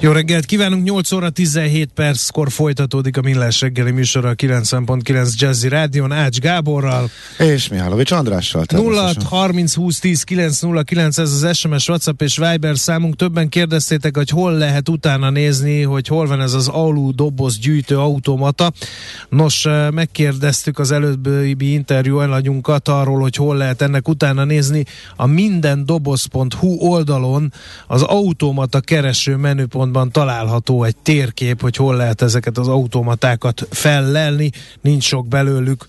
Jó reggelt kívánunk, 8 óra 17 perckor folytatódik a Millás reggeli műsora a 90.9 Jazzy Rádion Ács Gáborral. És Mihálovics Andrással. 0 30 20 10 9 0 9 ez az SMS, WhatsApp és Viber számunk. Többen kérdeztétek, hogy hol lehet utána nézni, hogy hol van ez az alu doboz gyűjtő automata. Nos, eh, megkérdeztük az előbbi interjú anyunkat arról, hogy hol lehet ennek utána nézni. A mindendoboz.hu oldalon az automata kereső menüpont központban található egy térkép, hogy hol lehet ezeket az automatákat fellelni, nincs sok belőlük,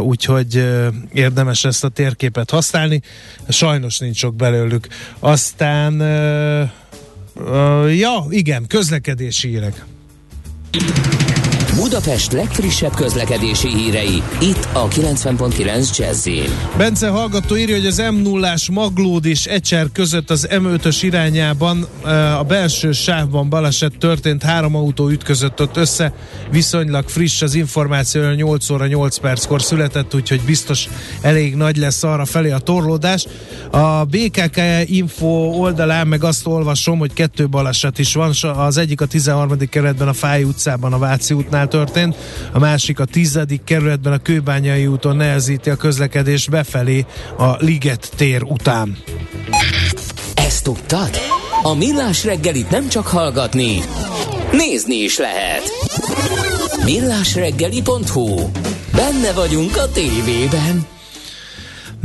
úgyhogy érdemes ezt a térképet használni. Sajnos nincs sok belőlük. Aztán ja, igen, közlekedési hírek. Budapest legfrissebb közlekedési hírei, itt a 90.9 jazz Bence hallgató írja, hogy az M0-ás Maglód és Ecser között az M5-ös irányában a belső sávban baleset történt, három autó ütközött ott össze, viszonylag friss az információ, 8 óra 8 perckor született, úgyhogy biztos elég nagy lesz arra felé a torlódás. A BKK info oldalán meg azt olvasom, hogy kettő baleset is van, az egyik a 13. keretben a Fáj utcában, a Váci útnál történt, a másik a tizedik kerületben a Kőbányai úton nehezíti a közlekedés befelé a Liget tér után. Ezt tudtad? A Millás reggelit nem csak hallgatni, nézni is lehet. Millásreggeli.hu Benne vagyunk a tévében.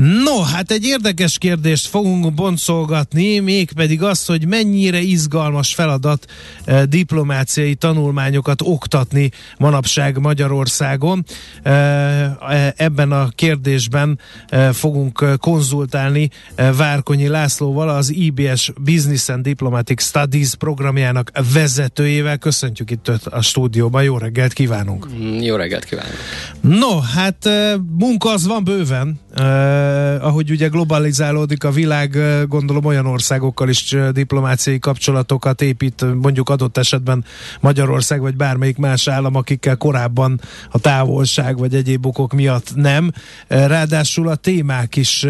No, hát egy érdekes kérdést fogunk boncolgatni, mégpedig az, hogy mennyire izgalmas feladat eh, diplomáciai tanulmányokat oktatni manapság Magyarországon. Eh, e, ebben a kérdésben eh, fogunk konzultálni eh, Várkonyi Lászlóval, az IBS Business and Diplomatic Studies programjának vezetőjével. Köszöntjük itt a stúdióban, jó reggelt kívánunk! Mm, jó reggelt kívánok! No, hát eh, munka az van bőven, eh, Uh, ahogy ugye globalizálódik a világ, uh, gondolom olyan országokkal is uh, diplomáciai kapcsolatokat épít, mondjuk adott esetben Magyarország vagy bármelyik más állam, akikkel korábban a távolság vagy egyéb okok miatt nem. Ráadásul a témák is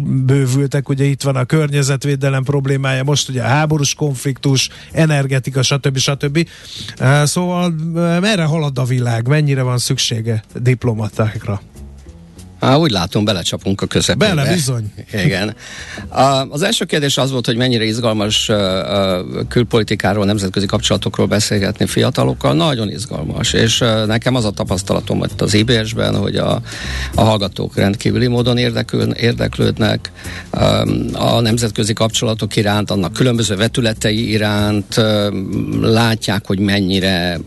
bővültek, ugye itt van a környezetvédelem problémája, most ugye a háborús konfliktus, energetika, stb. stb. Szóval merre halad a világ, mennyire van szüksége diplomatákra? Á, úgy látom, belecsapunk a közepébe. Bele, bizony. Igen. A, az első kérdés az volt, hogy mennyire izgalmas uh, külpolitikáról, nemzetközi kapcsolatokról beszélgetni fiatalokkal. Nagyon izgalmas, és uh, nekem az a tapasztalatom itt az IBS-ben, hogy a, a hallgatók rendkívüli módon érdekül, érdeklődnek um, a nemzetközi kapcsolatok iránt, annak különböző vetületei iránt, látják, hogy mennyire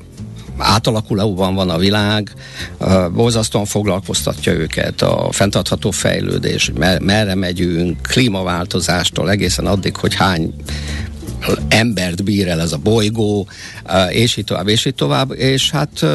átalakulóban van a világ, borzasztóan foglalkoztatja őket a fenntartható fejlődés, merre megyünk, klímaváltozástól egészen addig, hogy hány embert bír el ez a bolygó, és így tovább, és így tovább, és hát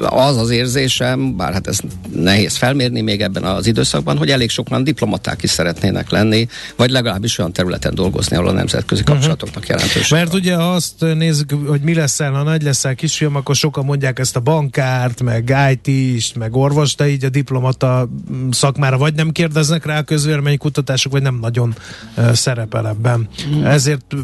az az érzésem, bár hát ez nehéz felmérni még ebben az időszakban, hogy elég sokan diplomaták is szeretnének lenni, vagy legalábbis olyan területen dolgozni, ahol a nemzetközi mhm. kapcsolatoknak jelentős. Mert ugye azt nézzük, hogy mi leszel, ha nagy leszel kisfiam, akkor sokan mondják ezt a bankárt, meg IT-st, meg orvos, de így a diplomata szakmára vagy nem kérdeznek rá a közvéleménykutatások, vagy nem nagyon szerepel ebben. Mm. Ezért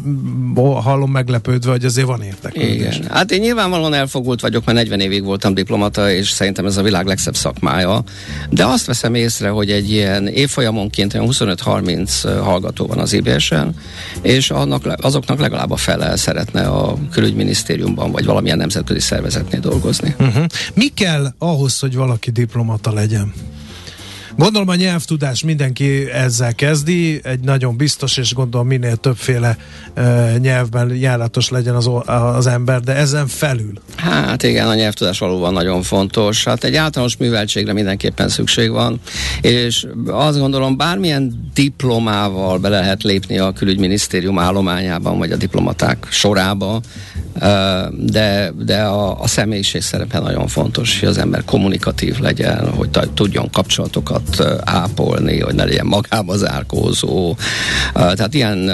hallom meglepődve, hogy azért van érdeklődés. Igen. Hát én nyilvánvalóan elfogult vagyok, mert 40 évig voltam diplomata, és szerintem ez a világ legszebb szakmája. De azt veszem észre, hogy egy ilyen évfolyamonként olyan 25-30 hallgató van az IBS-en, és annak, azoknak legalább a fele szeretne a külügyminisztériumban, vagy valamilyen nemzetközi szervezetnél dolgozni. Uh-huh. Mi kell ahhoz, hogy valaki diplomata legyen? Gondolom a nyelvtudás mindenki ezzel kezdi, egy nagyon biztos, és gondolom minél többféle uh, nyelvben járatos legyen az, az ember, de ezen felül. Hát igen, a nyelvtudás valóban nagyon fontos. Hát egy általános műveltségre mindenképpen szükség van, és azt gondolom bármilyen diplomával be lehet lépni a külügyminisztérium állományában, vagy a diplomaták sorába, de, de a, a személyiség szerepe nagyon fontos, hogy az ember kommunikatív legyen, hogy tudjon kapcsolatokat ápolni, hogy ne legyen magába zárkózó. Tehát ilyen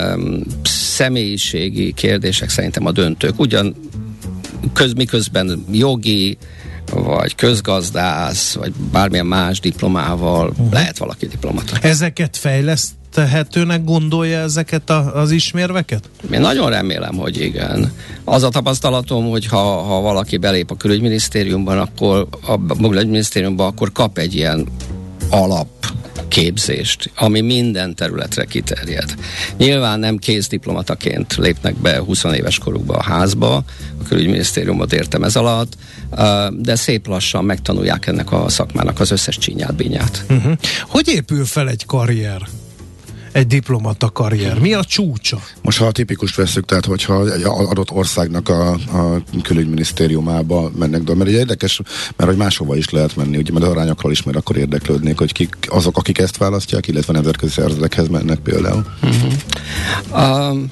személyiségi kérdések szerintem a döntők. Ugyan köz, miközben jogi, vagy közgazdász, vagy bármilyen más diplomával uh-huh. lehet valaki diplomata. Ezeket fejleszt tehetőnek gondolja ezeket a, az ismérveket? Én nagyon remélem, hogy igen. Az a tapasztalatom, hogy ha, ha valaki belép a külügyminisztériumban, akkor a külügyminisztériumban, akkor kap egy ilyen alap képzést, ami minden területre kiterjed. Nyilván nem kézdiplomataként lépnek be 20 éves korukba a házba, a külügyminisztériumot értem ez alatt, de szép lassan megtanulják ennek a szakmának az összes csinyát, bínyát. Uh-huh. Hogy épül fel egy karrier? Egy diplomata karrier? Mi a csúcsa? Most ha a tipikust veszük, tehát hogyha egy adott országnak a, a külügyminisztériumába mennek, de mert egy érdekes, mert hogy máshova is lehet menni, ugye mert arányokról is, mert akkor érdeklődnék, hogy kik, azok, akik ezt választják, illetve nemzetközi szervezetekhez mennek például. Uh-huh. Um,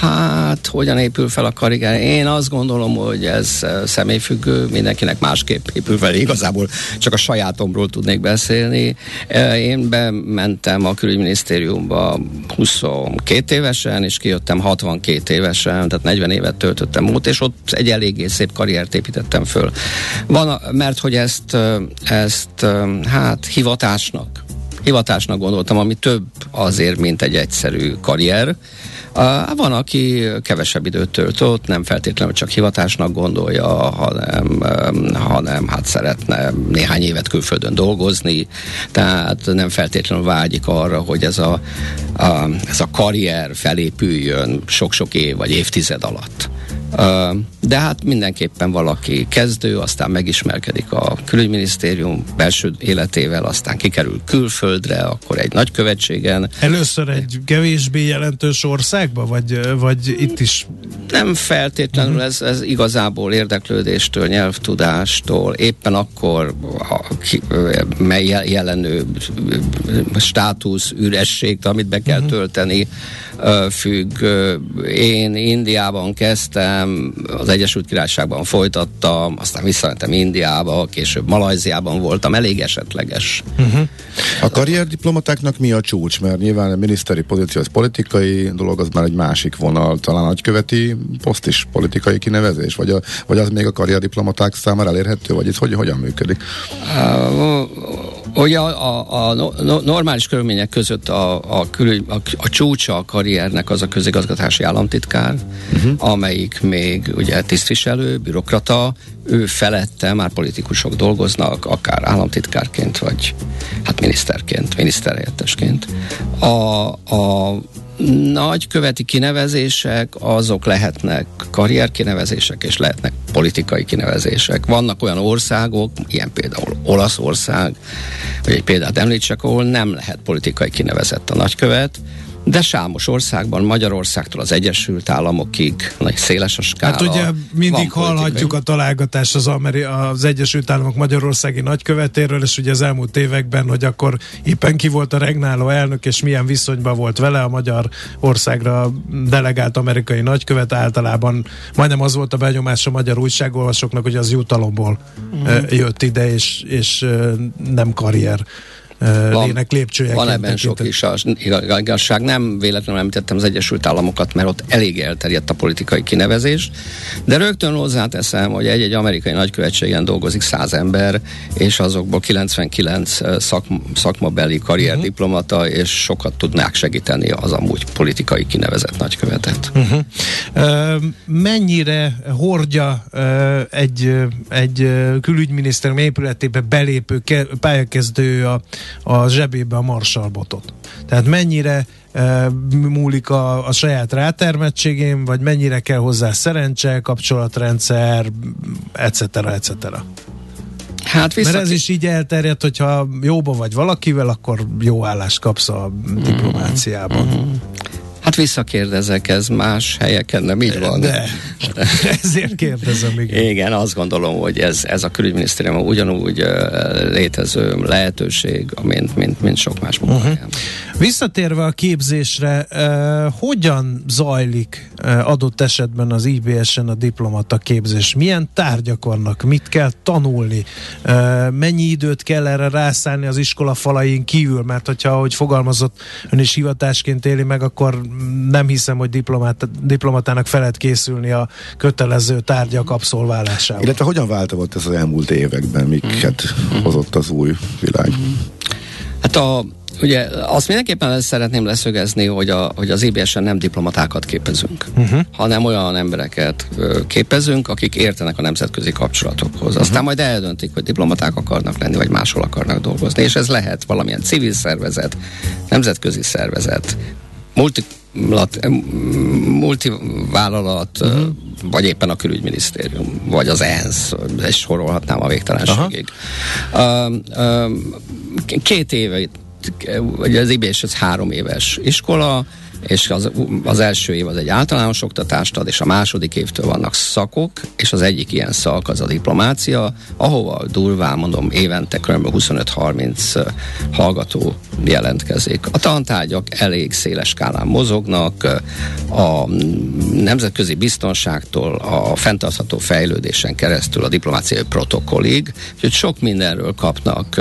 hát, hogyan épül fel a karrier? Én azt gondolom, hogy ez személyfüggő, mindenkinek másképp épül fel, igazából csak a sajátomról tudnék beszélni. Én bementem a külügyminisztériumba Amerikába 22 évesen, és kijöttem 62 évesen, tehát 40 évet töltöttem ott, és ott egy eléggé szép karriert építettem föl. Van, mert hogy ezt, ezt hát hivatásnak hivatásnak gondoltam, ami több azért, mint egy egyszerű karrier. Van, aki kevesebb időt tölt ott, nem feltétlenül csak hivatásnak gondolja, hanem, hanem hát szeretne néhány évet külföldön dolgozni, tehát nem feltétlenül vágyik arra, hogy ez a, a, ez a karrier felépüljön sok-sok év vagy évtized alatt. De hát mindenképpen valaki kezdő, aztán megismerkedik a külügyminisztérium belső életével, aztán kikerül külföldre, akkor egy nagykövetségen. Először egy kevésbé jelentős országba, vagy, vagy itt is? Nem feltétlenül, uh-huh. ez, ez igazából érdeklődéstől, nyelvtudástól, éppen akkor a, mely jelenő státusz, üresség, amit be kell uh-huh. tölteni, függ. Én Indiában kezdtem, az Egyesült Királyságban folytattam, aztán visszamentem Indiába, később Malajziában voltam, elég esetleges. Uh-huh. A karrierdiplomatáknak mi a csúcs? Mert nyilván a miniszteri pozíció az politikai dolog, az már egy másik vonal. Talán nagyköveti poszt is politikai kinevezés? Vagy, a, vagy az még a karrierdiplomaták számára elérhető? Vagy ez hogy, hogyan működik? Uh, Ugye a, a, a normális körülmények között a, a, külügy, a, a csúcsa a karriernek az a közigazgatási államtitkár, uh-huh. amelyik még ugye tisztviselő, bürokrata, ő felette már politikusok dolgoznak, akár államtitkárként, vagy hát miniszterként, miniszterhelyettesként. A, a nagyköveti kinevezések azok lehetnek karrierkinevezések, és lehetnek politikai kinevezések. Vannak olyan országok, ilyen például Olaszország, vagy egy példát említsek, ahol nem lehet politikai kinevezett a nagykövet, de számos országban, Magyarországtól az Egyesült Államokig nagy széles a skála. Hát ugye mindig hallhatjuk a találgatás az, Ameri- az Egyesült Államok Magyarországi nagykövetéről, és ugye az elmúlt években, hogy akkor éppen ki volt a regnáló elnök, és milyen viszonyban volt vele a magyar országra delegált amerikai nagykövet általában. Majdnem az volt a benyomás a magyar újságolvasóknak, hogy az jutalomból mm. jött ide, és, és nem karrier van, lének lépcsője. Van ebben sok is a igazság. Nem véletlenül említettem az Egyesült Államokat, mert ott elég elterjedt a politikai kinevezés, de rögtön hozzáteszem, hogy egy-egy amerikai nagykövetségen dolgozik száz ember, és azokból 99 szak, szakmabeli karrierdiplomata, uh-huh. és sokat tudnák segíteni az amúgy politikai kinevezett nagykövetet. Uh-huh. Uh, mennyire hordja uh, egy, egy külügyminisztérium épületébe belépő ke- pályakezdő a a zsebébe a marsalbotot. Tehát mennyire e, múlik a, a saját rátermettségén, vagy mennyire kell hozzá szerencse, kapcsolatrendszer, etc. etc. Hát vissza... Mert ez is így elterjedt, hogyha jóba vagy valakivel, akkor jó állást kapsz a diplomáciában. Mm-hmm. Hát visszakérdezek, ez más helyeken nem így van. De, ezért kérdezem, igen. Igen, azt gondolom, hogy ez, ez a külügyminisztérium ugyanúgy létező lehetőség, mint, mint, mint sok más munkahelyen. Uh-huh. Visszatérve a képzésre, uh, hogyan zajlik uh, adott esetben az IBS-en a diplomata képzés? Milyen tárgyak vannak? Mit kell tanulni? Uh, mennyi időt kell erre rászállni az iskola falain kívül? Mert hogyha, ahogy fogalmazott, ön is hivatásként éli meg, akkor nem hiszem, hogy diplomát, diplomatának felett készülni a kötelező tárgyak abszolválásával. Illetve hogyan változott ez az elmúlt években, miket mm. hozott az új világ? Mm. Hát a Ugye azt mindenképpen szeretném leszögezni, hogy, a, hogy az IBS-en nem diplomatákat képezünk, uh-huh. hanem olyan embereket képezünk, akik értenek a nemzetközi kapcsolatokhoz. Aztán uh-huh. majd eldöntik, hogy diplomaták akarnak lenni, vagy máshol akarnak dolgozni. És ez lehet valamilyen civil szervezet, nemzetközi szervezet, multi multivállalat, uh-huh. vagy éppen a külügyminisztérium, vagy az ENSZ, és sorolhatnám a végtelenségig. Uh, uh, két éve, vagy az IBS ez három éves iskola, és az, az első év az egy általános oktatást ad, és a második évtől vannak szakok, és az egyik ilyen szak az a diplomácia, ahova durván mondom évente kb. 25-30 hallgató jelentkezik. A tantárgyak elég széles skálán mozognak, a nemzetközi biztonságtól a fenntartható fejlődésen keresztül a diplomáciai protokollig, úgyhogy sok mindenről kapnak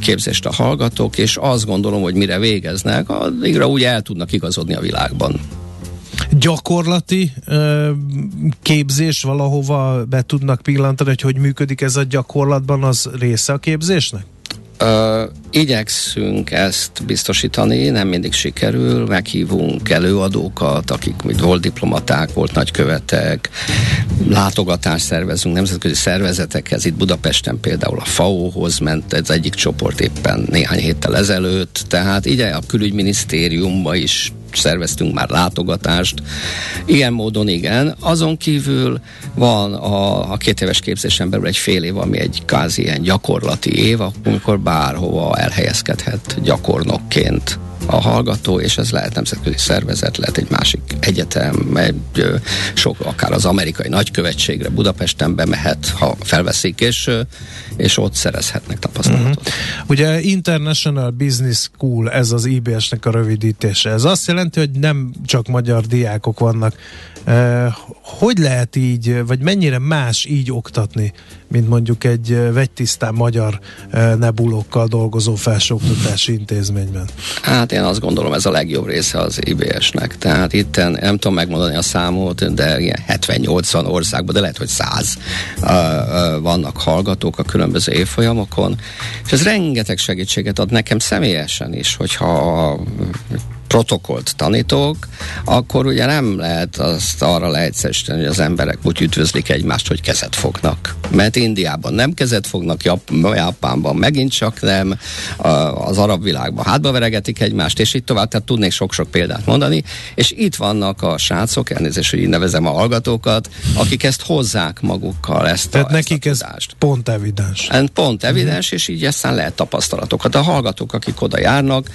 képzést a hallgatók, és azt gondolom, hogy mire végeznek, addigra úgy el tudnak igazodni a világban. Gyakorlati ö, képzés valahova be tudnak pillantani, hogy hogy működik ez a gyakorlatban, az része a képzésnek? Ö, igyekszünk ezt biztosítani, nem mindig sikerül, meghívunk előadókat, akik mint volt diplomaták, volt nagykövetek, látogatást szervezünk nemzetközi szervezetekhez, itt Budapesten például a FAO-hoz ment ez egyik csoport éppen néhány héttel ezelőtt, tehát ide a külügyminisztériumba is szerveztünk már látogatást. Ilyen módon igen. Azon kívül van a, a két éves képzésen belül egy fél év, ami egy kázi ilyen gyakorlati év, amikor bárhova elhelyezkedhet gyakornokként a hallgató, és ez lehet nemzetközi szervezet, lehet egy másik egyetem, egy, sok, akár az amerikai nagykövetségre Budapesten bemehet, ha felveszik, és, és ott szerezhetnek tapasztalatot. Uh-huh. Ugye International Business School, ez az IBS-nek a rövidítése. Ez azt jelenti, hogy nem csak magyar diákok vannak hogy lehet így, vagy mennyire más így oktatni, mint mondjuk egy vegytisztán magyar nebulokkal dolgozó felsőoktatási intézményben? Hát én azt gondolom, ez a legjobb része az IBS-nek. Tehát itt nem tudom megmondani a számot, de ilyen 70-80 országban, de lehet, hogy 100 vannak hallgatók a különböző évfolyamokon, és ez rengeteg segítséget ad nekem személyesen is, hogyha protokollt tanítok, akkor ugye nem lehet azt arra leegyszerűsíteni, hogy az emberek úgy üdvözlik egymást, hogy kezet fognak. Mert Indiában nem kezet fognak, Jap- Japánban megint csak nem, az arab világban hátba veregetik egymást, és így tovább, tehát tudnék sok-sok példát mondani, és itt vannak a srácok, elnézést, hogy így nevezem a hallgatókat, akik ezt hozzák magukkal, ezt Tehát a, nekik ezt a ez pont evidens. Pont evidens, mm. és így aztán lehet tapasztalatokat. A hallgatók, akik oda járnak,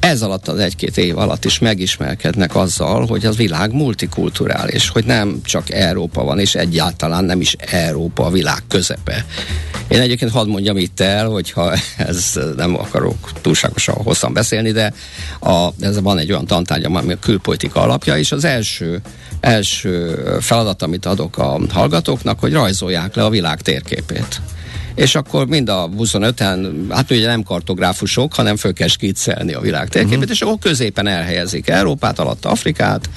ez alatt az egy-két év alatt is megismerkednek azzal, hogy az világ multikulturális, hogy nem csak Európa van, és egyáltalán nem is Európa a világ közepe. Én egyébként hadd mondjam itt el, hogyha ez nem akarok túlságosan hosszan beszélni, de a, ez van egy olyan tantárgyam, ami a külpolitika alapja, és az első, első feladat, amit adok a hallgatóknak, hogy rajzolják le a világ térképét és akkor mind a 25-en, hát ugye nem kartográfusok, hanem föl kell skiccelni a világ térképét, uh-huh. és akkor középen elhelyezik Európát, alatt Afrikát,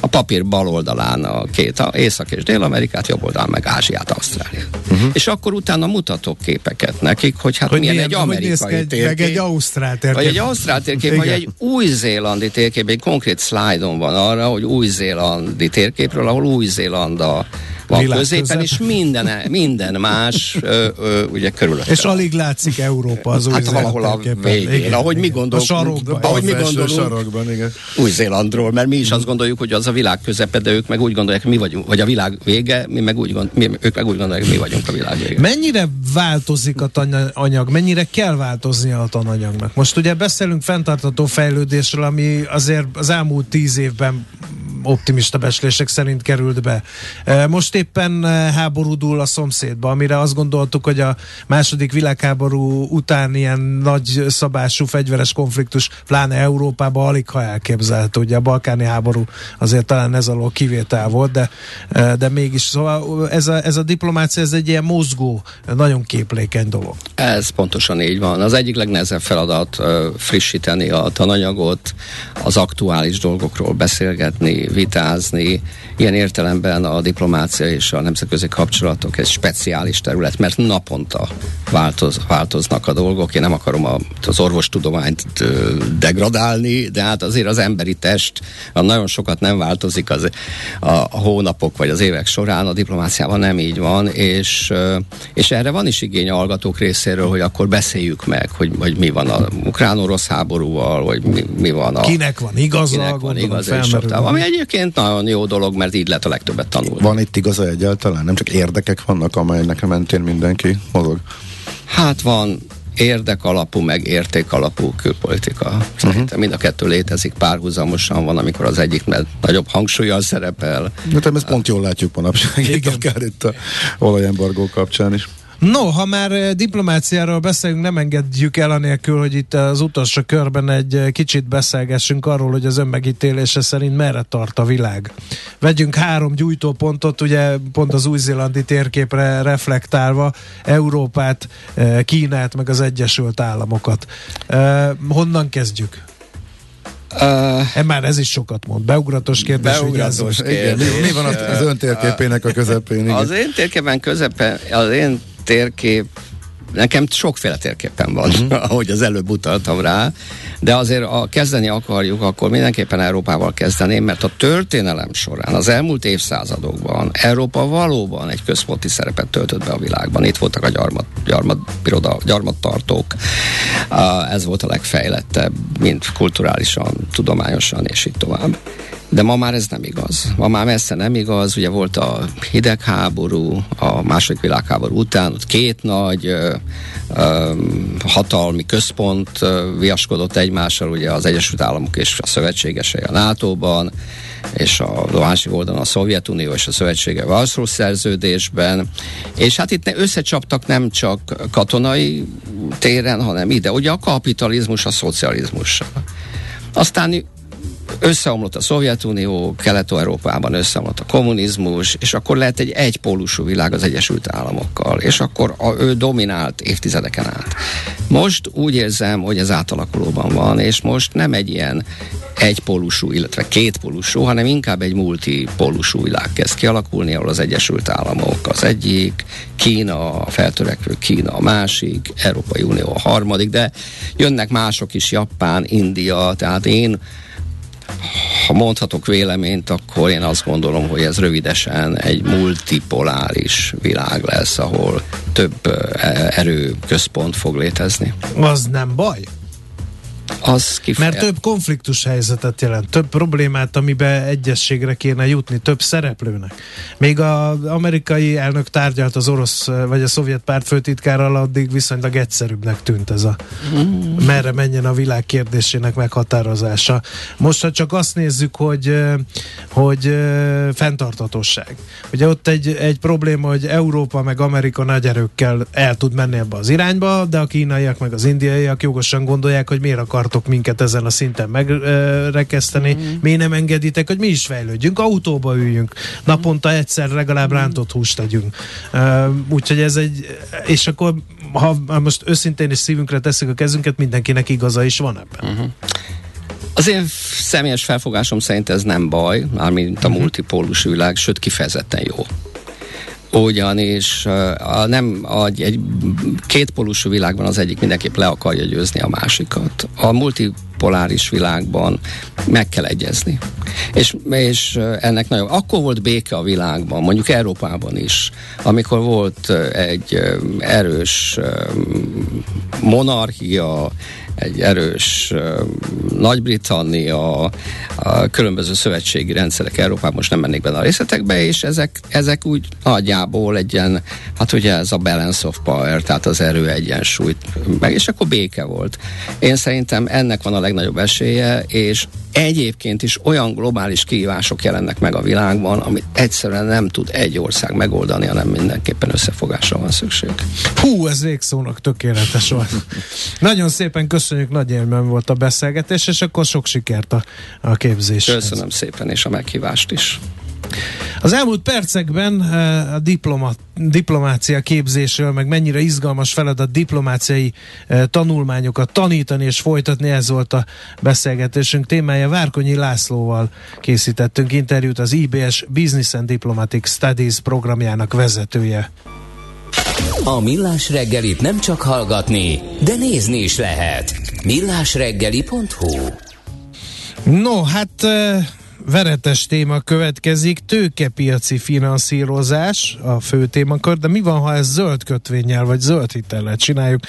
a papír bal oldalán a két, a Észak- és Dél-Amerikát, jobb oldalán meg Ázsiát, Ausztráliát. Uh-huh. És akkor utána mutatok képeket nekik, hogy hát hogy milyen, milyen egy amerikai egy, térkép. Meg egy ausztrál térkép. Vagy egy ausztrál térkép, vagy egy új-zélandi térkép, egy konkrét szlájdon van arra, hogy új-zélandi térképről, ahol Új-Zéland a van Világ középen, közep. és minden, minden más ö, ö, ugye körülötte. És alig látszik Európa az Hát valahol a végén, igen, ahogy igen. mi gondolunk. A sarokban. Ahogy mi gondolunk. Sarokban, igen. Új-Zélandról, mert mi is azt gondoljuk, hogy az a világ közepe, de ők meg úgy gondolják, mi vagyunk, vagy a világ vége, mi meg úgy gond, mi, ők meg úgy gondolják, mi vagyunk a világ vége. Mennyire változik a tananyag, mennyire kell változni a tananyagnak? Most ugye beszélünk fenntartató fejlődésről, ami azért az elmúlt tíz évben optimista beslések szerint került be. Most éppen e, háborúdul a szomszédba, amire azt gondoltuk, hogy a második világháború után ilyen nagy szabású fegyveres konfliktus, pláne Európában alig ha elképzelhető. Ugye a balkáni háború azért talán ez alól kivétel volt, de, e, de mégis szóval ez a, ez a diplomácia, ez egy ilyen mozgó, nagyon képlékeny dolog. Ez pontosan így van. Az egyik legnehezebb feladat frissíteni a tananyagot, az aktuális dolgokról beszélgetni, vitázni. Ilyen értelemben a diplomácia és a nemzetközi kapcsolatok egy speciális terület, mert naponta változ, változnak a dolgok. Én nem akarom a, az orvostudományt degradálni, de hát azért az emberi test nagyon sokat nem változik az, a, a hónapok vagy az évek során, a diplomáciában nem így van, és, és erre van is igény a hallgatók részéről, hogy akkor beszéljük meg, hogy, hogy mi van a ukrán-orosz háborúval, vagy mi, mi van a... Kinek van igaza, kinek van igaza, és ami egyébként nagyon jó dolog, mert így lehet a legtöbbet tanulni. Van itt igaza egyáltalán? Nem csak érdekek vannak, amelynek mentén mindenki mozog? Hát van érdek alapú, meg érték alapú külpolitika. Szerintem uh-huh. mind a kettő létezik párhuzamosan, van, amikor az egyik mert nagyobb hangsúlyjal szerepel. De ezt pont jól látjuk manapság, akár itt a olajembargó kapcsán is. No, ha már eh, diplomáciáról beszélünk, nem engedjük el anélkül, hogy itt az utolsó körben egy eh, kicsit beszélgessünk arról, hogy az önmegítélése szerint merre tart a világ. Vegyünk három gyújtópontot, ugye pont az új-zélandi térképre reflektálva, Európát, eh, Kínát, meg az Egyesült Államokat. Honnan kezdjük? Uh, már ez is sokat mond. Beugratos kérdés. Beugratos kérdés. Igen, mi, mi van az, az ön térképének a közepén? Igen. Az én térképen közepen, az én térkép Nekem sokféle térképen van, uh-huh. ahogy az előbb utaltam rá, de azért ha kezdeni akarjuk, akkor mindenképpen Európával kezdeném, mert a történelem során, az elmúlt évszázadokban Európa valóban egy központi szerepet töltött be a világban. Itt voltak a gyarmat, gyarmat, biroda, gyarmattartók, ez volt a legfejlettebb, mint kulturálisan, tudományosan, és így tovább. De ma már ez nem igaz. Ma már messze nem igaz. Ugye volt a hidegháború, a második világháború után, ott két nagy ö, ö, hatalmi központ ö, viaskodott egymással, ugye az Egyesült Államok és a szövetségesei a NATO-ban, és a másik oldalon a Szovjetunió és a szövetsége Varsó szerződésben, és hát itt összecsaptak nem csak katonai téren, hanem ide, ugye a kapitalizmus a szocializmussal. Aztán összeomlott a Szovjetunió, Kelet-Európában összeomlott a kommunizmus, és akkor lehet egy egypólusú világ az Egyesült Államokkal, és akkor a, ő dominált évtizedeken át. Most úgy érzem, hogy ez átalakulóban van, és most nem egy ilyen egypólusú, illetve kétpólusú, hanem inkább egy multipólusú világ kezd kialakulni, ahol az Egyesült Államok az egyik, Kína, a feltörekvő Kína a másik, Európai Unió a harmadik, de jönnek mások is, Japán, India, tehát én ha mondhatok véleményt, akkor én azt gondolom, hogy ez rövidesen egy multipoláris világ lesz, ahol több erő központ fog létezni. Az nem baj? Az kifejel. Mert több konfliktus helyzetet jelent, több problémát, amiben egyességre kéne jutni, több szereplőnek. Még az amerikai elnök tárgyalt az orosz vagy a szovjet párt főtitkárral, addig viszonylag egyszerűbbnek tűnt ez a mm. merre menjen a világ kérdésének meghatározása. Most, ha csak azt nézzük, hogy, hogy fenntartatosság. Ugye ott egy, egy probléma, hogy Európa meg Amerika nagy erőkkel el tud menni ebbe az irányba, de a kínaiak meg az indiaiak jogosan gondolják, hogy miért akar akartok minket ezen a szinten megrekeszteni, mm. miért nem engeditek, hogy mi is fejlődjünk, autóba üljünk, naponta egyszer legalább rántott húst tegyünk. Úgyhogy ez egy, és akkor ha most őszintén és szívünkre teszik a kezünket, mindenkinek igaza is van ebben. Uh-huh. Az én személyes felfogásom szerint ez nem baj, mármint a mhm. multipólus világ, sőt kifejezetten jó ugyanis a, nem a, egy kétpólusú világban az egyik mindenképp le akarja győzni a másikat. A multi poláris világban meg kell egyezni. És, és ennek nagyon, akkor volt béke a világban, mondjuk Európában is, amikor volt egy erős monarchia, egy erős Nagy-Britannia, a különböző szövetségi rendszerek Európában, most nem mennék benne a részletekbe, és ezek, ezek úgy nagyjából egy ilyen, hát ugye ez a balance of power, tehát az erő egyensúlyt meg, és akkor béke volt. Én szerintem ennek van a legnagyobb esélye, és egyébként is olyan globális kihívások jelennek meg a világban, amit egyszerűen nem tud egy ország megoldani, hanem mindenképpen összefogásra van szükség. Hú, ez végszónak tökéletes volt. Nagyon szépen köszönjük, nagy élmény volt a beszélgetés, és akkor sok sikert a, a képzéshez. Köszönöm szépen, és a meghívást is. Az elmúlt percekben eh, a diploma, diplomácia képzésről, meg mennyire izgalmas feladat diplomáciai eh, tanulmányokat tanítani és folytatni, ez volt a beszélgetésünk témája. Várkonyi Lászlóval készítettünk interjút, az IBS Business and Diplomatic Studies programjának vezetője. A Millás reggelit nem csak hallgatni, de nézni is lehet. millásreggeli.hu No, hát eh, veretes téma következik, tőkepiaci finanszírozás a fő témakör, de mi van, ha ez zöld kötvényel vagy zöld hitellel csináljuk?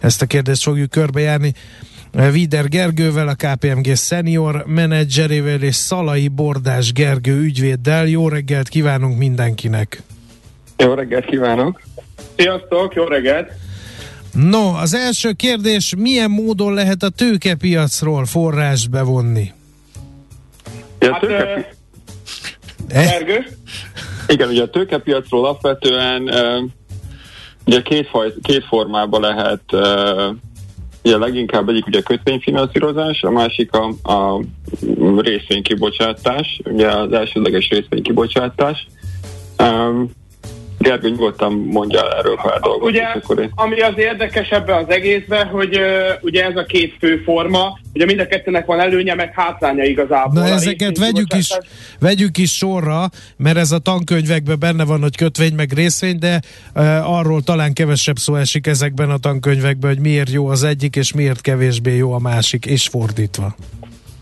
Ezt a kérdést fogjuk körbejárni. Vider Gergővel, a KPMG senior menedzserével és Szalai Bordás Gergő ügyvéddel. Jó reggelt kívánunk mindenkinek! Jó reggelt kívánok! Sziasztok, jó reggelt! No, az első kérdés, milyen módon lehet a tőkepiacról forrást bevonni? Ja, hát, tőkepi... Ergő? Igen, ugye a tőkepiacról alapvetően ugye két, faj, két formában lehet ugye leginkább egyik ugye kötvényfinanszírozás, a másik a, a részvénykibocsátás, ugye az elsődleges részvénykibocsátás. Um, Gergő nyugodtan mondja erről pár dolgot. Ugye, én... ami az érdekes ebben az egészben, hogy uh, ugye ez a két fő forma, ugye mind a kettőnek van előnye, meg hátránya igazából. Na ezeket vegyük is, vegyük is sorra, mert ez a tankönyvekben benne van, hogy kötvény meg részvény, de uh, arról talán kevesebb szó esik ezekben a tankönyvekben, hogy miért jó az egyik, és miért kevésbé jó a másik, és fordítva.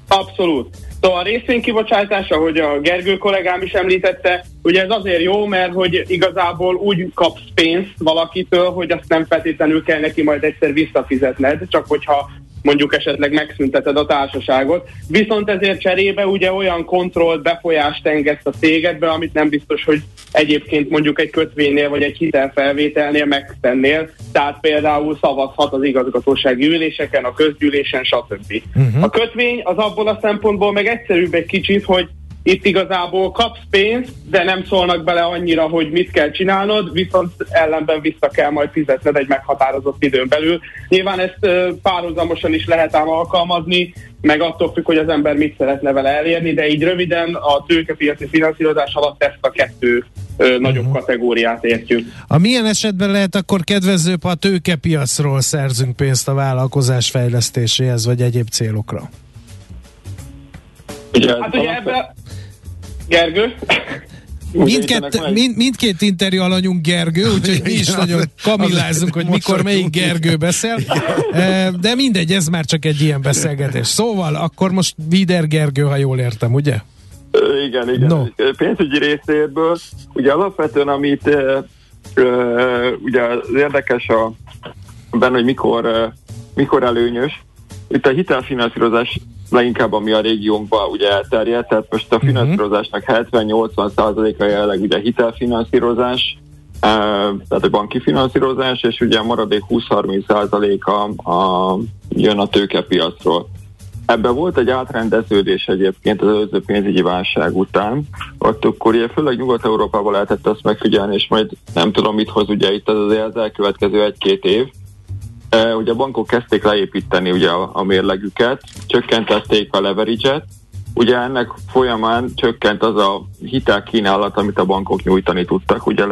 Abszolút. Szóval a részvénykibocsátás, ahogy a Gergő kollégám is említette, ugye ez azért jó, mert hogy igazából úgy kapsz pénzt valakitől, hogy azt nem feltétlenül kell neki majd egyszer visszafizetned, csak hogyha mondjuk esetleg megszünteted a társaságot. Viszont ezért cserébe ugye olyan kontrollt, befolyást engedsz a cégedbe, amit nem biztos, hogy egyébként mondjuk egy kötvénynél vagy egy hitelfelvételnél megtennél. Tehát például szavazhat az igazgatósági üléseken, a közgyűlésen, stb. Uh-huh. A kötvény az abból a szempontból meg egyszerűbb egy kicsit, hogy itt igazából kapsz pénzt, de nem szólnak bele annyira, hogy mit kell csinálnod, viszont ellenben vissza kell majd fizetned egy meghatározott időn belül. Nyilván ezt párhuzamosan is lehet ám alkalmazni, meg attól függ, hogy az ember mit szeretne vele elérni, de így röviden a tőkepiaci finanszírozás alatt ezt a kettő ö, nagyobb uh-huh. kategóriát értjük. A milyen esetben lehet akkor kedvezőbb, ha a tőkepiacról szerzünk pénzt a vállalkozás fejlesztéséhez, vagy egyéb célokra? Ugye, hát ugye ebben Gergő? Mindkett, mind, mindkét interjú alanyunk Gergő, úgyhogy mi is nagyon kamillázunk, hogy mikor melyik Gergő beszél. De mindegy, ez már csak egy ilyen beszélgetés. Szóval, akkor most Vider Gergő, ha jól értem, ugye? Igen, igen. No. Pénzügyi részéből, ugye alapvetően, amit ugye az érdekes a, benne, hogy mikor, mikor előnyös, itt a hitelfinanszírozás leginkább ami a régiónkban ugye elterjedt, tehát most a mhm. finanszírozásnak 70-80%-a jelenleg ugye hitelfinanszírozás, tehát a banki finanszírozás, és ugye a maradék 20-30%-a a, jön a tőkepiacról. Ebben volt egy átrendeződés egyébként az előző pénzügyi válság után, ott akkor ugye főleg Nyugat-Európában lehetett azt megfigyelni, és majd nem tudom mit hoz ugye itt az, az elkövetkező egy-két év, ugye a bankok kezdték leépíteni ugye a, a mérlegüket, csökkentették a leverage-et, ugye ennek folyamán csökkent az a hitelkínálat, amit a bankok nyújtani tudtak. Ugye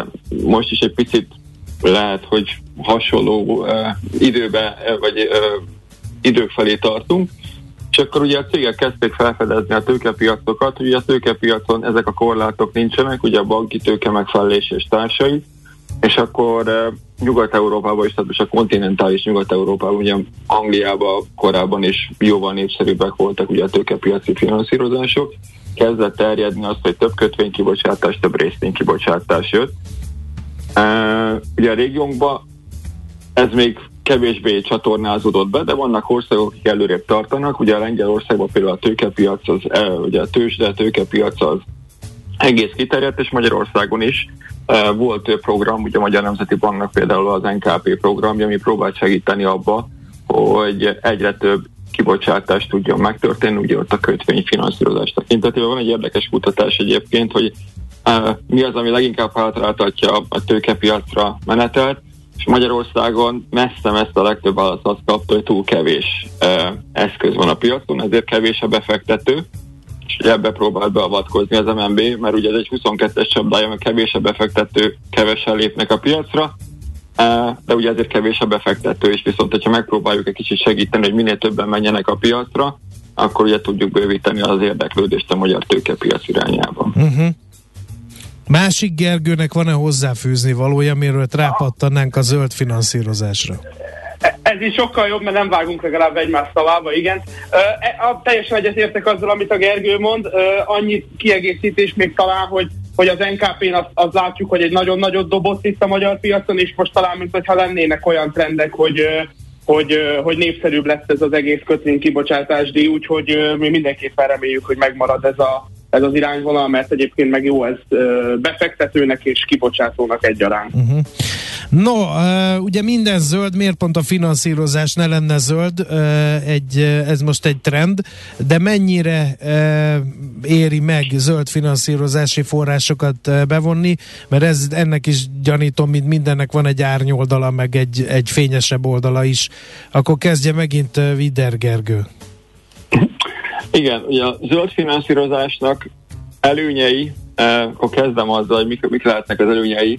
most is egy picit lehet, hogy hasonló uh, időbe, vagy uh, idők felé tartunk, és akkor ugye a cégek kezdték felfedezni a tőkepiacokat, ugye a tőkepiacon ezek a korlátok nincsenek, ugye a banki tőke megfelelés és társai, és akkor Nyugat-Európában is, tehát a kontinentális Nyugat-Európában, ugye Angliában korábban is jóval népszerűbbek voltak ugye a tőkepiaci finanszírozások, kezdett terjedni azt, hogy több kötvénykibocsátás, több részvénykibocsátás jött. Uh, ugye a régiónkban ez még kevésbé csatornázódott be, de vannak országok, akik előrébb tartanak. Ugye a Lengyelországban például a tőkepiac, az, ugye a tőzsde, a tőkepiac az egész kiterjedt, és Magyarországon is volt több program, ugye a Magyar Nemzeti Banknak például az NKP programja, ami próbált segíteni abba, hogy egyre több kibocsátás tudjon megtörténni, ugye ott a kötvényfinanszírozás tekintetében. Van egy érdekes kutatás egyébként, hogy mi az, ami leginkább hátráltatja a tőkepiacra menetelt, és Magyarországon messze-messze a legtöbb válasz azt kapta, hogy túl kevés eszköz van a piacon, ezért kevés a befektető, ebbe próbált beavatkozni az MNB, mert ugye ez egy 22-es csapdája, mert kevés a befektető, kevesen lépnek a piacra, de ugye ezért kevés a befektető, és viszont, hogyha megpróbáljuk egy kicsit segíteni, hogy minél többen menjenek a piacra, akkor ugye tudjuk bővíteni az érdeklődést a magyar tőkepiac irányába. Uh-huh. Másik Gergőnek van-e hozzáfűzni valója, miről rápattanánk a zöld finanszírozásra? Ez is sokkal jobb, mert nem vágunk legalább egymás szavába, igen. Uh, a, teljesen egyetértek azzal, amit a Gergő mond. Uh, annyit kiegészítés még talán, hogy hogy az NKP-n azt, azt látjuk, hogy egy nagyon nagyot dobott itt a magyar piacon, és most talán, mint hogyha lennének olyan trendek, hogy hogy, hogy népszerűbb lesz ez az egész kötvény kibocsátásdíj, úgyhogy mi mindenképpen reméljük, hogy megmarad ez a, ez az irányvonal, mert egyébként meg jó ez befektetőnek és kibocsátónak egyaránt. Uh-huh. No, uh, ugye minden zöld, miért pont a finanszírozás ne lenne zöld? Uh, egy, ez most egy trend, de mennyire éri meg zöld finanszírozási forrásokat bevonni? Mert ez ennek is gyanítom, mint mindennek van egy árnyoldala, meg egy, egy fényesebb oldala is. Akkor kezdje megint Vider Gergő. Igen, ugye a zöld finanszírozásnak előnyei, eh, akkor kezdem azzal, hogy mik, mik lehetnek az előnyei.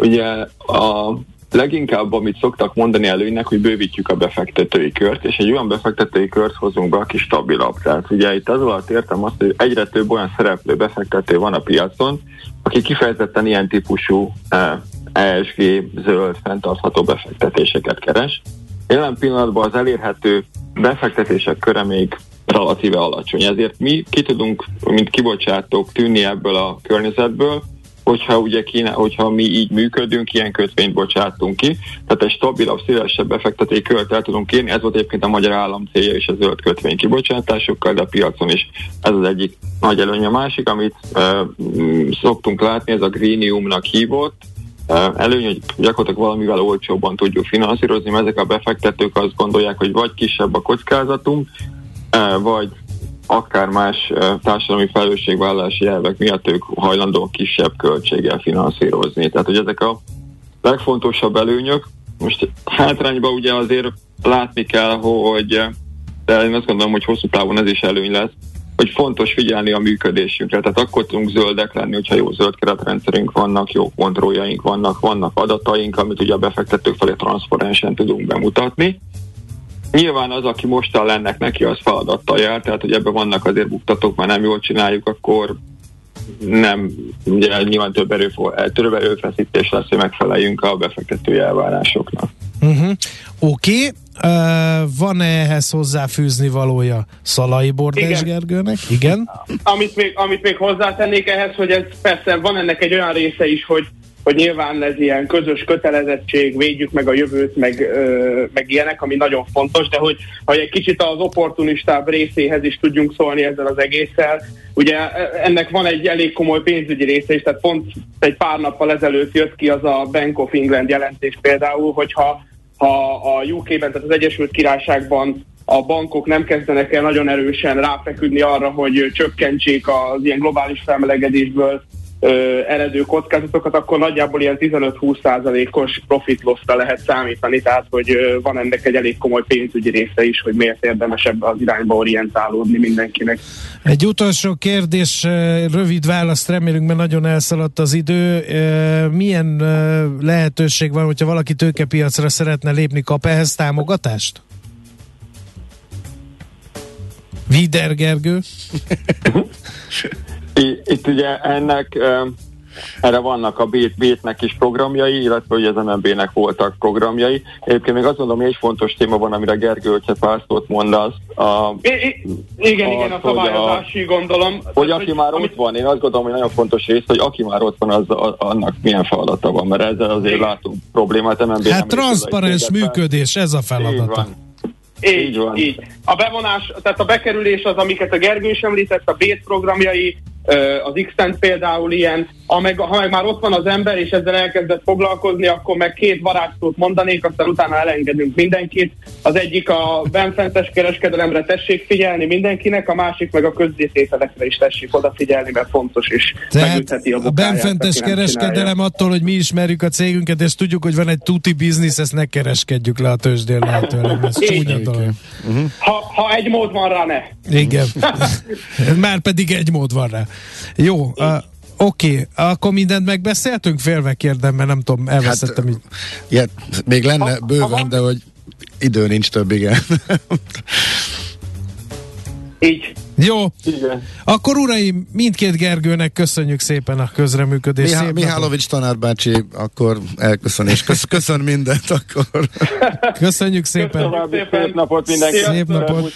Ugye a leginkább, amit szoktak mondani előnynek, hogy bővítjük a befektetői kört, és egy olyan befektetői kört hozunk be, aki stabilabb. Tehát ugye itt az alatt értem azt, hogy egyre több olyan szereplő befektető van a piacon, aki kifejezetten ilyen típusú eh, ESG, zöld, fenntartható befektetéseket keres. Jelen pillanatban az elérhető befektetések köre még relatíve alacsony. Ezért mi ki tudunk, mint kibocsátók tűnni ebből a környezetből, hogyha ugye kéne, hogyha mi így működünk, ilyen kötvényt bocsátunk ki, tehát egy stabilabb, szélesebb befektetői költ el tudunk kérni, ez volt egyébként a magyar állam célja is a zöld kötvény kibocsátásokkal, de a piacon is ez az egyik nagy előny. A másik, amit e, szoktunk látni, ez a greeniumnak hívott, előny, hogy gyakorlatilag valamivel olcsóbban tudjuk finanszírozni, mert ezek a befektetők azt gondolják, hogy vagy kisebb a kockázatunk, vagy akár más társadalmi felelősségvállalási elvek miatt ők hajlandók kisebb költséggel finanszírozni. Tehát, hogy ezek a legfontosabb előnyök, most hátrányban ugye azért látni kell, hogy de én azt gondolom, hogy hosszú távon ez is előny lesz, hogy fontos figyelni a működésünkre. Tehát akkor tudunk zöldek lenni, hogyha jó zöld keretrendszerünk vannak, jó kontrolljaink vannak, vannak adataink, amit ugye a befektetők felé transzparensen tudunk bemutatni. Nyilván az, aki mostan lennek neki, az feladattal jár, tehát hogy ebben vannak azért buktatók, már nem jól csináljuk, akkor nem, ugye nyilván több, erő, több erőfeszítés lesz, hogy megfeleljünk a befektetői elvárásoknak. Uh-huh. Oké, okay. uh, van-e ehhez hozzáfűzni valója Szalai Bordás Gergőnek? Igen. Amit még, amit még hozzátennék ehhez, hogy ez persze van ennek egy olyan része is, hogy hogy nyilván ez ilyen közös kötelezettség, védjük meg a jövőt, meg, ö, meg ilyenek, ami nagyon fontos, de hogy, hogy egy kicsit az opportunistább részéhez is tudjunk szólni ezzel az egésszel. Ugye ennek van egy elég komoly pénzügyi része is, tehát pont egy pár nappal ezelőtt jött ki az a Bank of England jelentés például, hogyha ha a UK-ben, tehát az Egyesült Királyságban a bankok nem kezdenek el nagyon erősen ráfeküdni arra, hogy csökkentsék az ilyen globális felmelegedésből ö, eredő kockázatokat, akkor nagyjából ilyen 15-20 százalékos profit lossra lehet számítani, tehát hogy ö, van ennek egy elég komoly pénzügyi része is, hogy miért érdemes ebbe az irányba orientálódni mindenkinek. Egy utolsó kérdés, rövid választ remélünk, mert nagyon elszaladt az idő. Milyen lehetőség van, hogyha valaki tőkepiacra szeretne lépni, kap ehhez támogatást? Vider Gergő? Itt ugye ennek erre vannak a Bét-nek is programjai, illetve hogy az MNB-nek voltak programjai. Egyébként még azt mondom, hogy egy fontos téma van, amire Gergő Pásztót mond az. A, I, I, igen, az, igen, a szabályozási gondolom. Hogy aki már amit... ott van, én azt gondolom, hogy nagyon fontos rész, hogy aki már ott van, az, a, annak milyen feladata van, mert ezzel azért igen. látunk problémát. MNB hát transzparens működés, ez a feladata. Így, így van. Így. A bevonás, tehát a bekerülés az, amiket a Gergő is említett, a BÉT programjai, az x például ilyen, ameg, ha meg már ott van az ember, és ezzel elkezdett foglalkozni, akkor meg két varázstót mondanék, aztán utána elengedünk mindenkit. Az egyik a benfentes kereskedelemre tessék figyelni mindenkinek, a másik meg a közzétételekre is tessék odafigyelni, mert fontos is. Tehát a, a benfentes kereskedelem csinálja. attól, hogy mi ismerjük a cégünket, és tudjuk, hogy van egy tuti biznisz, ezt ne kereskedjük le a tőzsdén lehetőleg. Ez csúnya dolog. Ha, ha egy mód van rá, ne. Igen. Már pedig egy mód van rá. Jó, uh, Oké, okay, akkor mindent megbeszéltünk? Félve kérdem, mert nem tudom, elveszettem hát, így. Ja, még lenne bőven, de hogy idő nincs több, igen. Így. Jó. Igen. Akkor uraim, mindkét Gergőnek köszönjük szépen a közreműködést. Mihá- Mihálovics tanárbácsi, akkor elköszön és kösz- köszön mindent akkor. Köszönjük szépen. Köszönjük. Szép napot mindenki. Szép napot.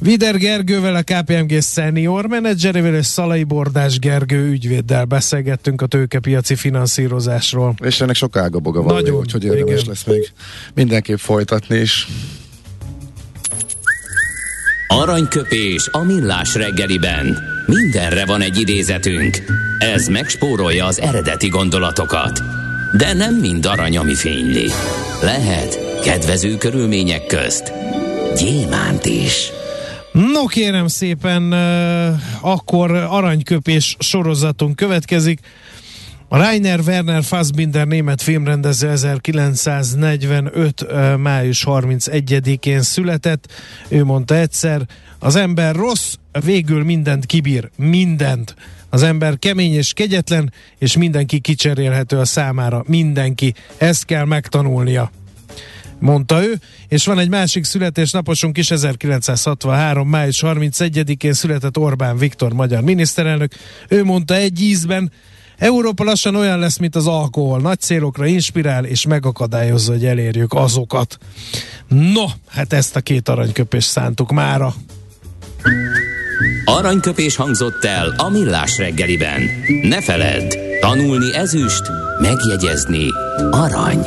Vider Gergővel, a KPMG senior menedzserével és Szalai Bordás Gergő ügyvéddel beszélgettünk a tőkepiaci finanszírozásról. És ennek sok ágaboga van, Nagyon, úgyhogy érdemes igen. lesz még mindenképp folytatni is. Aranyköpés a millás reggeliben. Mindenre van egy idézetünk. Ez megspórolja az eredeti gondolatokat. De nem mind arany, ami fényli. Lehet kedvező körülmények közt gyémánt is. No kérem szépen, akkor aranyköpés sorozatunk következik. Rainer Werner Fassbinder német filmrendező 1945. május 31-én született. Ő mondta egyszer, az ember rossz, végül mindent kibír, mindent. Az ember kemény és kegyetlen, és mindenki kicserélhető a számára. Mindenki. Ezt kell megtanulnia mondta ő, és van egy másik születésnaposunk is, 1963. május 31-én született Orbán Viktor magyar miniszterelnök. Ő mondta egy ízben, Európa lassan olyan lesz, mint az alkohol. Nagy célokra inspirál, és megakadályozza, hogy elérjük azokat. No, hát ezt a két aranyköpést szántuk mára. Aranyköpés hangzott el a millás reggeliben. Ne feledd, tanulni ezüst, megjegyezni arany.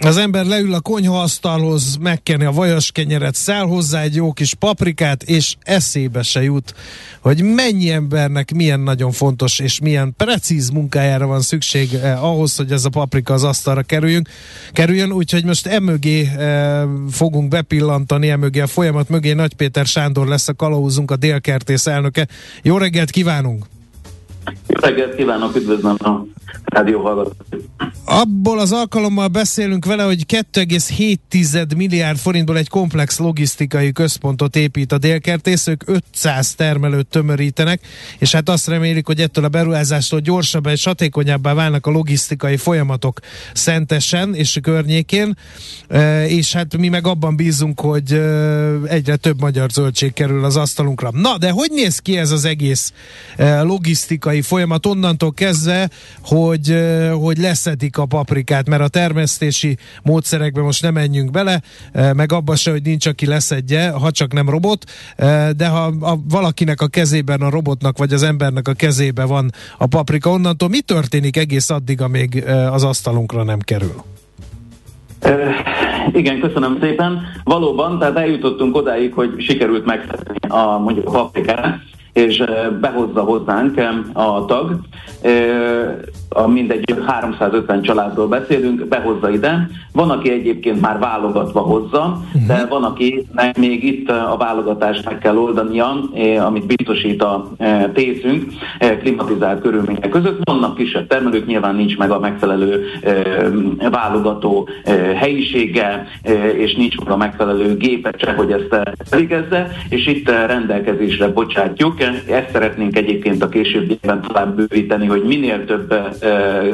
Az ember leül a konyhaasztalhoz, megkeni a vajas kenyeret, száll hozzá egy jó kis paprikát, és eszébe se jut, hogy mennyi embernek milyen nagyon fontos és milyen precíz munkájára van szükség eh, ahhoz, hogy ez a paprika az asztalra kerüljünk, kerüljön, úgyhogy most emögé eh, fogunk bepillantani, emögé a folyamat mögé Nagy Péter Sándor lesz a kalauzunk, a délkertész elnöke. Jó reggelt kívánunk! Jó reggelt kívánok, üdvözlöm a rádió Abból az alkalommal beszélünk vele, hogy 2,7 milliárd forintból egy komplex logisztikai központot épít a délkertészők, 500 termelőt tömörítenek, és hát azt remélik, hogy ettől a beruházástól gyorsabban és hatékonyabbá válnak a logisztikai folyamatok szentesen és környékén, e, és hát mi meg abban bízunk, hogy e, egyre több magyar zöldség kerül az asztalunkra. Na, de hogy néz ki ez az egész e, logisztikai folyamat? Onnantól kezdve, hogy, hogy leszedik a paprikát, mert a termesztési módszerekbe most nem menjünk bele, meg abba se, hogy nincs, aki leszedje, ha csak nem robot, de ha a, valakinek a kezében a robotnak, vagy az embernek a kezébe van a paprika, onnantól mi történik egész addig, amíg az asztalunkra nem kerül? igen, köszönöm szépen. Valóban, tehát eljutottunk odáig, hogy sikerült megszedni a mondjuk paprikát, és behozza hozzánk a tag, a mindegy 350 családról beszélünk, behozza ide. Van, aki egyébként már válogatva hozza, de mhm. van, aki még itt a válogatást meg kell oldania, amit biztosít a tészünk klimatizált körülmények között. Vannak kisebb termelők, nyilván nincs meg a megfelelő válogató helyisége, és nincs meg a megfelelő gépe se, hogy ezt elvégezze, és itt rendelkezésre bocsátjuk. Ezt szeretnénk egyébként a későbbiekben tovább bővíteni, hogy minél több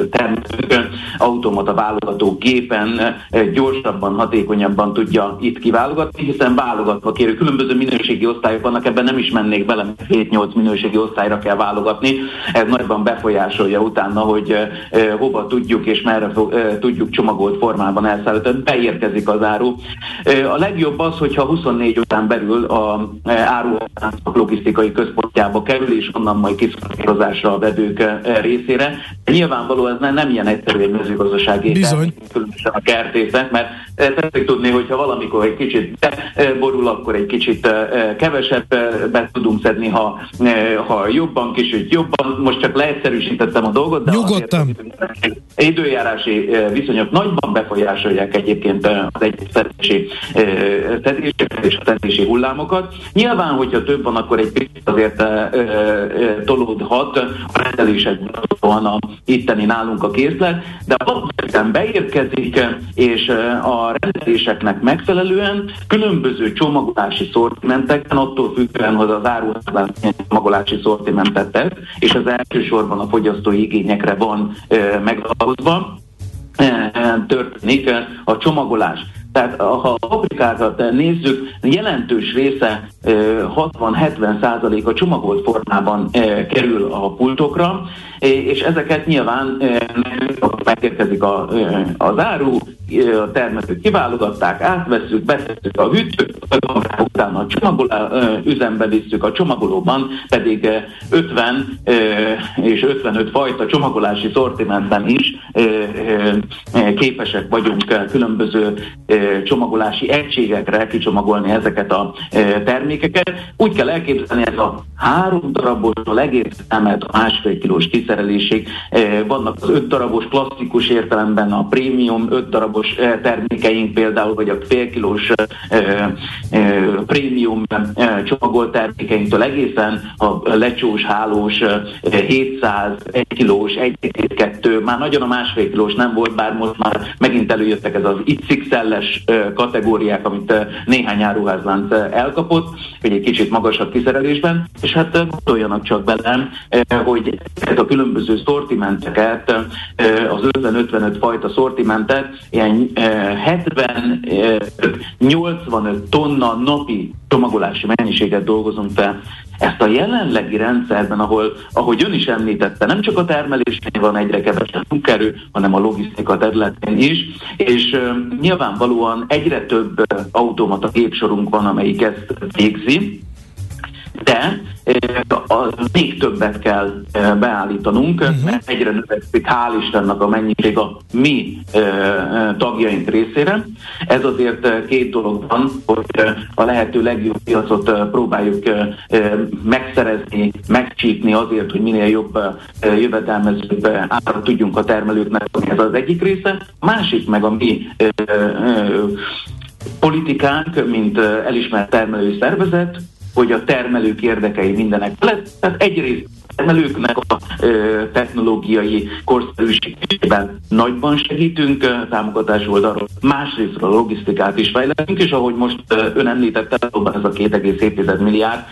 termelők automata válogató gépen gyorsabban, hatékonyabban tudja itt kiválogatni, hiszen válogatva kérő különböző minőségi osztályok vannak, ebben nem is mennék bele, mert 7-8 minőségi osztályra kell válogatni. Ez nagyban befolyásolja utána, hogy hova tudjuk és merre tudjuk csomagolt formában elszállítani. Beérkezik az áru. A legjobb az, hogyha 24 után belül a áru logisztikai központjába kerül, és onnan majd kiszorítozásra a vedők részére. Nyilvánvaló ez nem ilyen egyszerű egy mezőgazdasági Bizony. különösen a kertészet, mert szeretnék tudni, hogyha valamikor egy kicsit borul, akkor egy kicsit kevesebb be tudunk szedni, ha, ha jobban, kicsit jobban. Most csak leegyszerűsítettem a dolgot, de Nyugodtan. időjárási viszonyok nagyban befolyásolják egyébként az egyes szedési, és a szedési hullámokat. Nyilván, hogyha több van, akkor egy picit azért tolódhat a rendelésekben a itteni nálunk a készlet, de alapvetően beérkezik, és a rendeléseknek megfelelően különböző csomagolási szortimentekben, attól függően, hogy az áruházban csomagolási szortimentet tesz, és az elsősorban a fogyasztói igényekre van megalapozva, történik a csomagolás. Tehát ha a paprikákat nézzük, jelentős része 60-70 százalék a csomagolt formában kerül a pultokra, és ezeket nyilván megérkezik a, az áru, a termelők kiválogatták, átvesszük, betesszük a hűtőt, utána a csomagoló, üzembe visszük, a csomagolóban pedig 50 és 55 fajta csomagolási szortimentben is képesek vagyunk különböző csomagolási egységekre kicsomagolni ezeket a termékeket. Úgy kell elképzelni ez a három darabos, a legész emelt a másfél kilós kiszerelésig. Vannak az öt darabos klasszikus értelemben a prémium öt darabos termékeink például, vagy a fél kilós prémium csomagolt termékeinktől egészen a lecsós, hálós 700, 1 kilós, 1,2, már nagyon a másfél kilós nem volt, bár most már megint előjöttek ez az XXL-es kategóriák, amit néhány áruházlánc elkapott, hogy egy kicsit magasabb kiszerelésben, és hát gondoljanak csak bele, hogy ezeket a különböző szortimenteket, az 50-55 fajta szortimentet, ilyen 70-85 tonna napi csomagolási mennyiséget dolgozunk fel. Ezt a jelenlegi rendszerben, ahol, ahogy ön is említette, nem csak a termelésnél van egyre kevesebb munkerő, hanem a logisztika területén is, és uh, nyilvánvalóan egyre több automata gépsorunk van, amelyik ezt végzi, de még többet kell beállítanunk, uh-huh. mert egyre növekszik, hál' Istennek a mennyiség a mi tagjaink részére. Ez azért két dolog van, hogy a lehető legjobb piacot próbáljuk megszerezni, megcsípni azért, hogy minél jobb jövedelmezőbb árat tudjunk a termelőknek Ez az egyik része. Másik meg a mi politikánk, mint elismert termelői szervezet, hogy a termelők érdekei mindenek felett. Tehát egyrészt termelőknek a technológiai korszerűségében nagyban segítünk támogatás oldalról, másrészt a logisztikát is fejlesztünk, és ahogy most ön említette, ez a 2,7 milliárd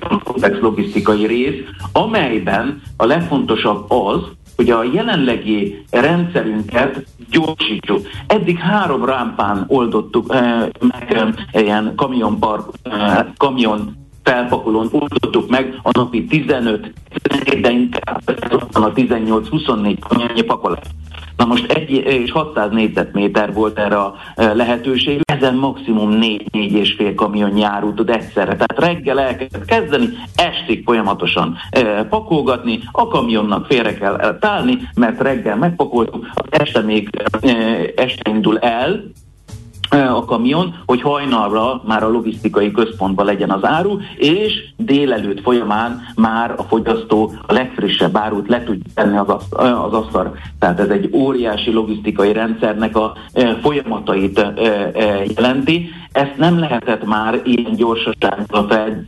a komplex logisztikai rész, amelyben a legfontosabb az, hogy a jelenlegi rendszerünket gyorsítsuk. Eddig három rámpán oldottuk eh, meg eh, ilyen kamionpark, eh, kamion felpakolón oldottuk meg a napi 15, de inkább a 18-24 kanyarnyi pakolást. Na most egy és 600 négyzetméter volt erre a e, lehetőség, ezen maximum 4-4 és fél kamion járult egyszerre. Tehát reggel elkezdett kezdeni, estig folyamatosan e, pakolgatni, a kamionnak félre kell tálni, mert reggel megpakoltuk, este még e, este indul el, a kamion, hogy hajnalra már a logisztikai központban legyen az áru, és délelőtt folyamán már a fogyasztó a legfrissebb árut le tudja tenni az, az asztal. Tehát ez egy óriási logisztikai rendszernek a folyamatait jelenti. Ezt nem lehetett már ilyen gyorsasággal fel,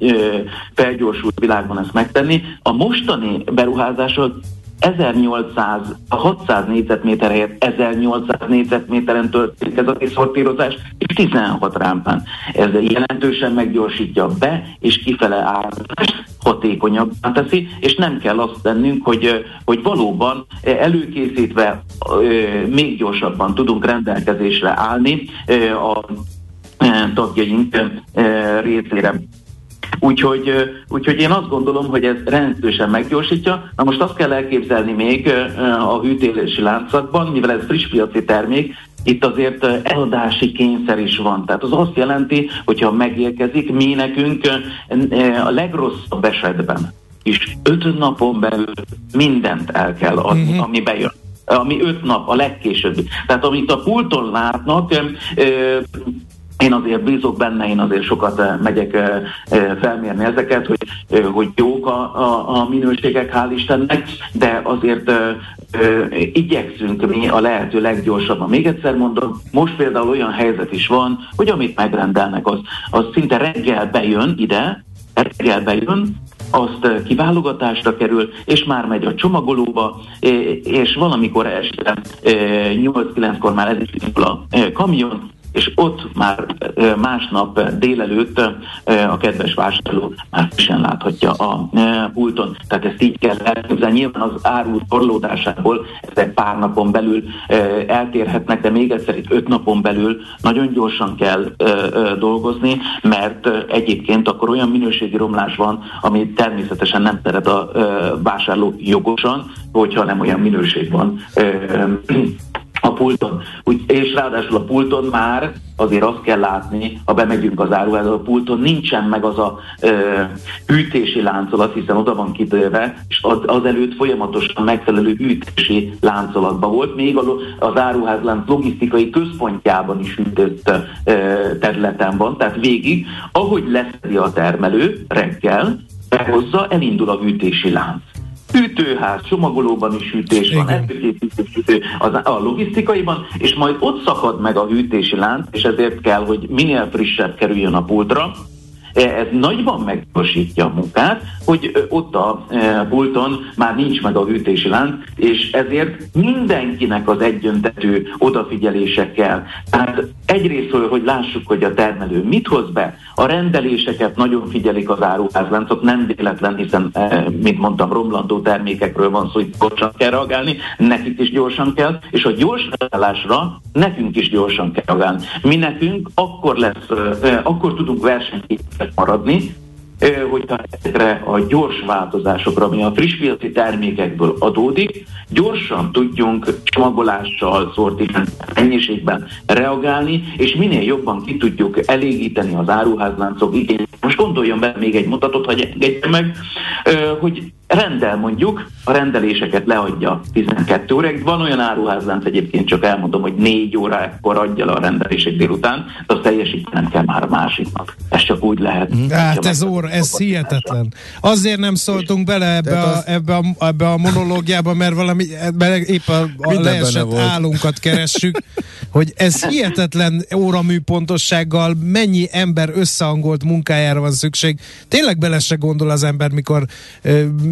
felgyorsult világban ezt megtenni. A mostani beruházások 1800, 600 négyzetméter helyett 1800 négyzetméteren történik ez a kiszortírozás, és 16 rámpán. Ez jelentősen meggyorsítja be, és kifele árazást hatékonyabbá teszi, és nem kell azt tennünk, hogy, hogy valóban előkészítve még gyorsabban tudunk rendelkezésre állni a tagjaink részére. Úgyhogy, úgyhogy én azt gondolom, hogy ez rendszerűen meggyorsítja. Na most azt kell elképzelni még a hűtélési láncakban, mivel ez friss piaci termék, itt azért eladási kényszer is van. Tehát az azt jelenti, hogyha megérkezik, mi nekünk a legrosszabb esetben is öt napon belül mindent el kell adni, uh-huh. ami bejön ami öt nap, a legkésőbb. Tehát amit a pulton látnak, én azért bízok benne, én azért sokat eh, megyek eh, eh, felmérni ezeket, hogy, hogy jók a, a, a minőségek, hál' Istennek, de azért igyekszünk mi a lehető leggyorsabban. Még egyszer mondom, most például olyan helyzet is van, hogy amit megrendelnek, az, az szinte reggel bejön ide, reggel bejön, azt kiválogatásra kerül, és már megy a csomagolóba, és valamikor este 8-9-kor már ez is a kamion, és ott már másnap délelőtt a kedves vásárló már sem láthatja a pulton. Tehát ezt így kell elképzelni. Nyilván az áru torlódásából ezek pár napon belül eltérhetnek, de még egyszer itt öt napon belül nagyon gyorsan kell dolgozni, mert egyébként akkor olyan minőségi romlás van, ami természetesen nem szeret a vásárló jogosan, hogyha nem olyan minőség van pulton. Úgy, és ráadásul a pulton már azért azt kell látni, ha bemegyünk az áruházba, a pulton nincsen meg az a ö, hűtési láncolat, hiszen oda van kitőve, és az, az előtt folyamatosan megfelelő hűtési láncolatban volt, még az áruházlánc logisztikai központjában is hűtött ö, területen van, tehát végig, ahogy leszedi a termelő reggel, behozza, elindul a hűtési lánc hűtőház, csomagolóban is hűtés van, hűtő az, a logisztikaiban, és majd ott szakad meg a hűtési lánc, és ezért kell, hogy minél frissebb kerüljön a pultra, ez nagyban meggyorsítja a munkát, hogy ott a pulton már nincs meg a hűtési lánc, és ezért mindenkinek az egyöntetű odafigyelése kell. Tehát egyrésztről, hogy lássuk, hogy a termelő mit hoz be, a rendeléseket nagyon figyelik az áruházláncok, nem véletlen, hiszen, mint mondtam, romlandó termékekről van szó, hogy gyorsan kell reagálni, nekik is gyorsan kell, és a gyors reagálásra nekünk is gyorsan kell reagálni. Mi nekünk akkor lesz, akkor tudunk versenyképesek maradni, ezekre a gyors változásokra, ami a friss piaci termékekből adódik, gyorsan tudjunk csomagolással, szortiment mennyiségben reagálni, és minél jobban ki tudjuk elégíteni az áruházláncok igényét. Most gondoljon be még egy mutatot, hogy meg, hogy rendel mondjuk, a rendeléseket leadja 12 óráig. Van olyan áruházlánc egyébként, csak elmondom, hogy 4 órákor adja le a rendelések délután, de azt teljesítenem kell már a másiknak. Ez csak úgy lehet. Hát ez óra, ez hihetetlen. Azért nem szóltunk bele ebbe a, ebbe a, ebbe a monológiába, mert valami, ebbe épp a, a leesett állunkat keressük, hogy ez hihetetlen óramű pontossággal mennyi ember összehangolt munkájára van szükség. Tényleg bele se gondol az ember, mikor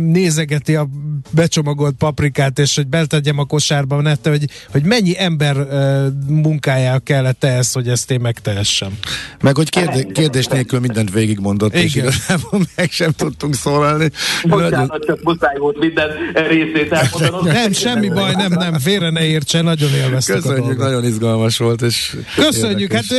nézegeti a becsomagolt paprikát, és hogy beltegyem a kosárba, nette, hogy, hogy mennyi ember uh, munkájára kellett ehhez, hogy ezt én megtehessem. Meg hogy kérdé, kérdés nélkül mindent végigmondott, Igen. és igazából meg sem tudtunk szólalni. Bocsánat, csak muszáj volt minden részét elmondanom. Nem, semmi baj, nem, nem, félre ne értsen, nagyon élveztük Köszönjük, nagyon izgalmas volt, és Köszönjük, érdekes.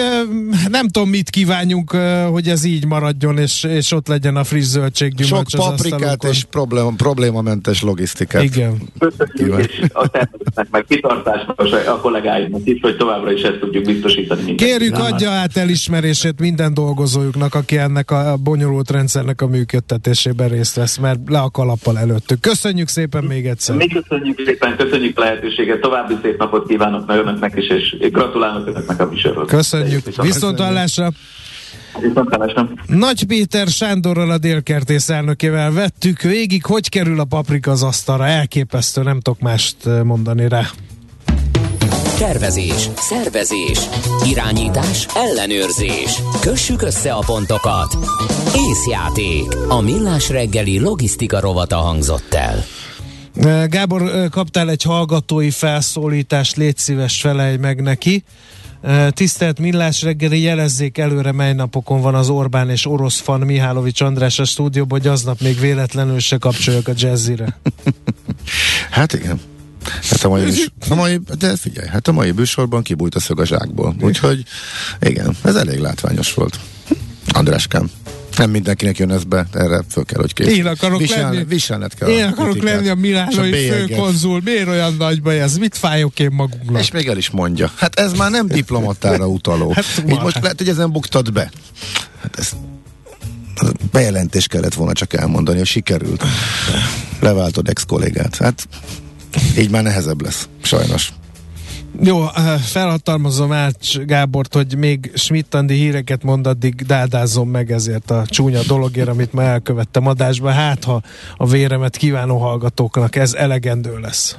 hát nem tudom, mit kívánjunk, hogy ez így maradjon, és, és ott legyen a friss zöldség Sok paprikát és problém, problémamentes logisztikát. Igen. Köszönjük, és a tervezetnek meg kitartásnak a kollégáimnak is, hogy továbbra is ezt tudjuk biztosítani. Mindenki. Kérjük, adja át elismerését minden dolgozójuknak, aki ennek a bonyolult rendszernek a működtetésében részt vesz, mert le a kalappal előttük. Köszönjük szépen még egyszer. Mi köszönjük szépen, köszönjük a lehetőséget, további szép napot kívánok meg önöknek is, és gratulálok önöknek a műsorhoz. Köszönjük. Viszont hallásra. Nagy Péter Sándorral a délkertész elnökével vettük végig, hogy kerül a paprika az asztalra. Elképesztő, nem tudok mást mondani rá. Tervezés, szervezés, irányítás, ellenőrzés. Kössük össze a pontokat. Észjáték. A millás reggeli logisztika rovata hangzott el. Gábor, kaptál egy hallgatói felszólítást, légy szíves, felej meg neki. Tisztelt Millás reggeli, jelezzék előre, mely napokon van az Orbán és orosz fan Mihálovics András a stúdióban, hogy aznap még véletlenül se kapcsoljak a jazzire. hát igen. Hát a mai, a mai, de figyelj, hát a mai műsorban kibújt a szög a zsákból. Úgyhogy igen, ez elég látványos volt. Andráskám. Nem mindenkinek jön ez be, erre föl kell, hogy kész. Én akarok Visel, lenni, viselned kell én akarok kritikát. lenni a Milánoi főkonzul. Miért olyan nagy baj ez? Mit fájok én magunknak? És még el is mondja. Hát ez már nem diplomatára utaló. hát, Így most lehet, hogy ezen buktad be. Hát ez bejelentés kellett volna csak elmondani, hogy sikerült. Leváltod ex-kollégát. Hát így már nehezebb lesz, sajnos. Jó, felhatalmazom Ács Gábort, hogy még schmidt híreket mond, addig dádázom meg ezért a csúnya dologért, amit ma elkövettem adásba. Hát, ha a véremet kívánó hallgatóknak ez elegendő lesz.